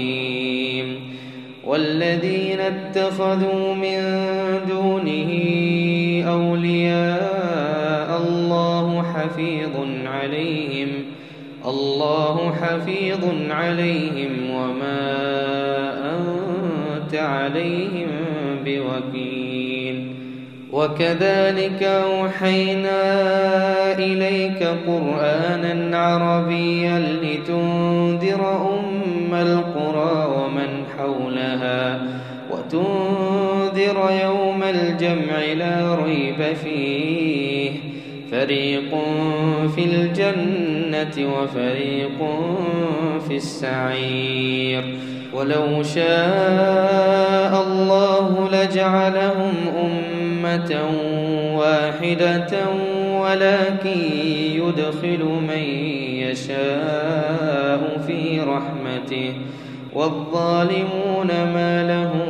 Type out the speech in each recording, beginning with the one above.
الرحيم. والذين اتخذوا من دونه أولياء الله حفيظ عليهم الله حفيظ عليهم وما أنت عليهم بوكيل. وكذلك أوحينا إليك قرآنا عربيا لتنذر أم وتنذر يوم الجمع لا ريب فيه. فريق في الجنة وفريق في السعير. ولو شاء الله لجعلهم أمة واحدة ولكن يدخل من يشاء في رحمته. والظالمون ما لهم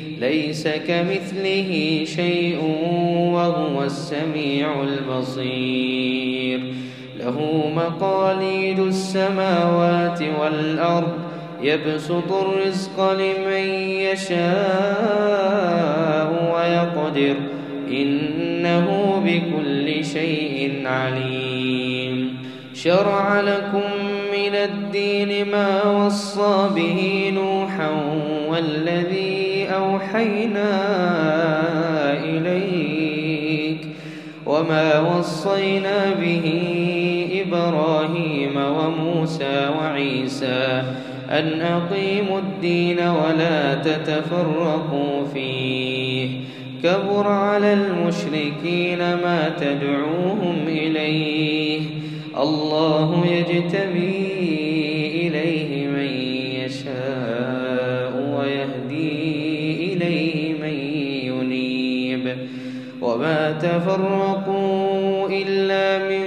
ليس كمثله شيء وهو السميع البصير. له مقاليد السماوات والأرض يبسط الرزق لمن يشاء ويقدر. إنه بكل شيء عليم. شرع لكم من الدين ما وصى به نوحا والذي أوحينا إليك وما وصينا به إبراهيم وموسى وعيسى أن أقيموا الدين ولا تتفرقوا فيه كبر على المشركين ما تدعوهم إليه الله يجتبي وما تفرقوا إلا من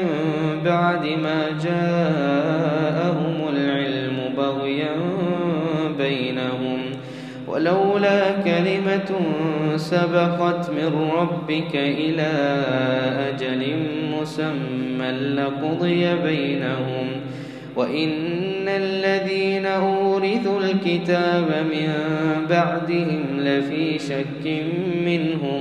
بعد ما جاءهم العلم بغيا بينهم. ولولا كلمة سبقت من ربك إلى أجل مسمى لقضي بينهم. وإن الذين أورثوا الكتاب من بعدهم لفي شك منه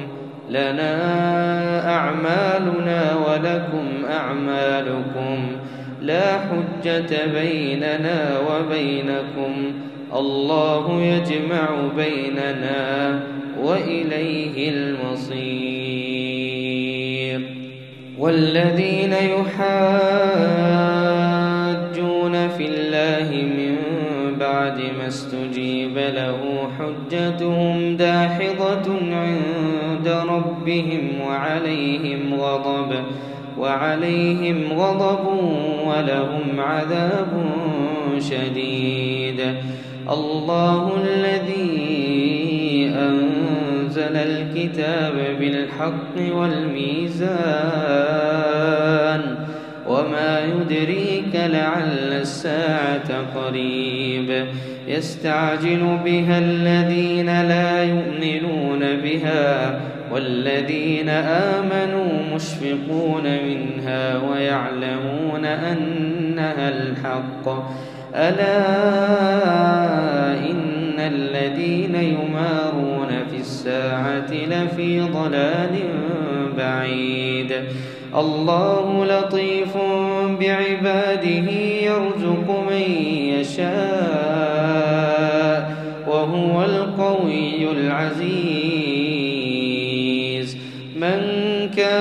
لنا أعمالنا ولكم أعمالكم لا حجة بيننا وبينكم الله يجمع بيننا وإليه المصير والذين يحاجون في الله من بعد ما استجيب له حجتهم ربهم وعليهم غضب وعليهم غضب ولهم عذاب شديد. الله الذي أنزل الكتاب بالحق والميزان وما يدريك لعل الساعة قريب. يستعجل بها الذين لا يؤمنون بها والذين آمنوا مشفقون منها ويعلمون أنها الحق. ألا إن الذين يمارون في الساعة لفي ضلال بعيد. الله لطيف بعباده يرزق من يشاء وهو القوي العزيز.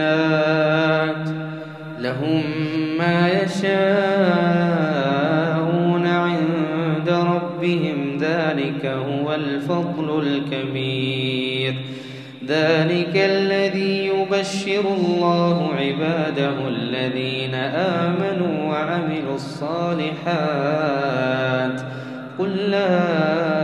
الجنات لهم ما يشاءون عند ربهم ذلك هو الفضل الكبير. ذلك الذي يبشر الله عباده الذين آمنوا وعملوا الصالحات. قل لا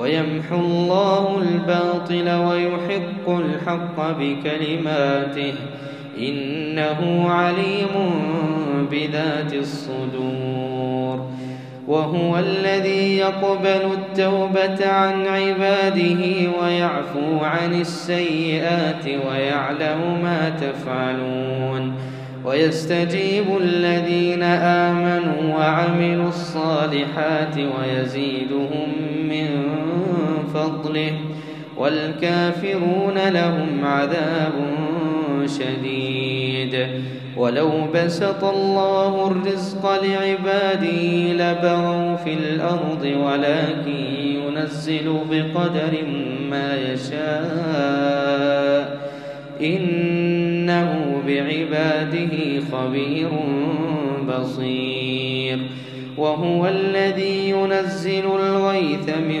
ويمحو الله الباطل ويحق الحق بكلماته. إنه عليم بذات الصدور. وهو الذي يقبل التوبة عن عباده ويعفو عن السيئات ويعلم ما تفعلون. ويستجيب الذين آمنوا وعملوا الصالحات ويزيدهم من فضله والكافرون لهم عذاب شديد ولو بسط الله الرزق لعباده لبغوا في الأرض ولكن ينزل بقدر ما يشاء إنه بعباده خبير بصير وهو الذي ينزل الغيث من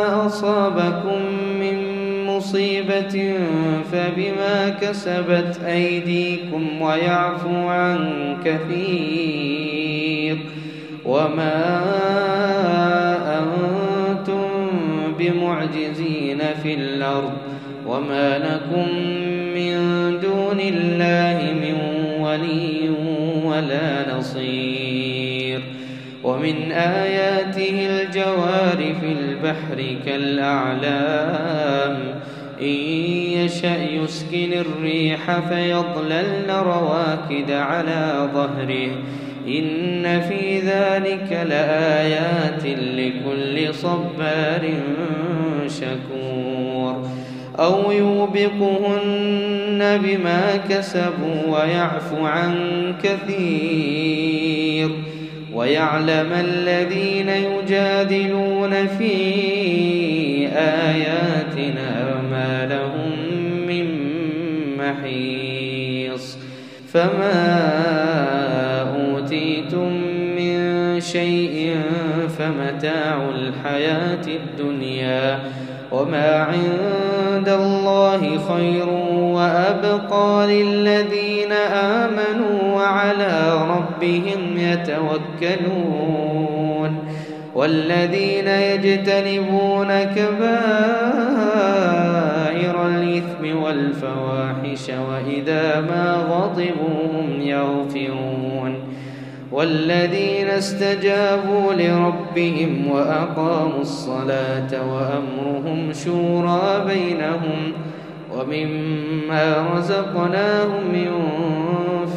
أصابكم من مصيبة فبما كسبت أيديكم ويعفو عن كثير وما أنتم بمعجزين في الأرض وما لكم من دون الله من ولي ولا نصير ومن آياته الجوار في البحر كالأعلام إن يشأ يسكن الريح فيضللن رواكد على ظهره. إن في ذلك لآيات لكل صبار شكور. أو يوبقهن بما كسبوا ويعفو عن كثير. ويعلم الذين يجادلون في آياتنا ما لهم من محيص. فما أوتيتم من شيء فمتاع الحياة الدنيا وما عند الله خير وأبقى للذين آمنوا وعلى ربهم يتوكلون والذين يجتنبون كبائر الإثم والفواحش وإذا ما غضبوا هم يغفرون والذين استجابوا لربهم وأقاموا الصلاة وأمرهم شورى بينهم ومما رزقناهم ينفقون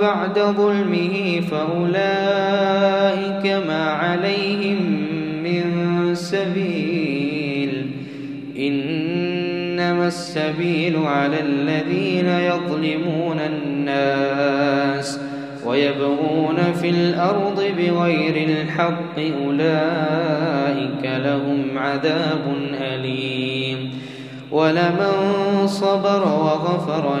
بعد ظلمه فأولئك ما عليهم من سبيل. إنما السبيل على الذين يظلمون الناس ويبغون في الأرض بغير الحق أولئك لهم عذاب أليم. ولمن صبر وغفر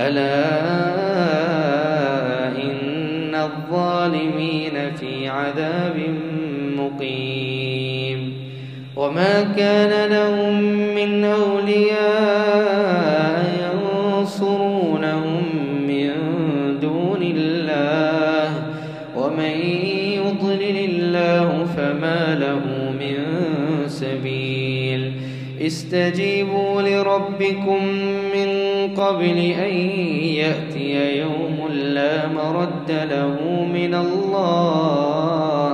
ألا إن الظالمين في عذاب مقيم وما كان لهم من أولياء استجيبوا لربكم من قبل أن يأتي يوم لا مرد له من الله.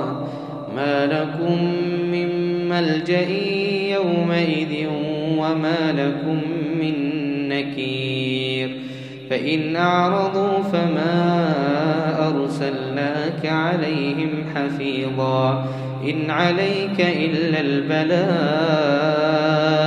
ما لكم من ملجأ يومئذ وما لكم من نكير. فإن أعرضوا فما أرسلناك عليهم حفيظا. إن عليك إلا البلاغ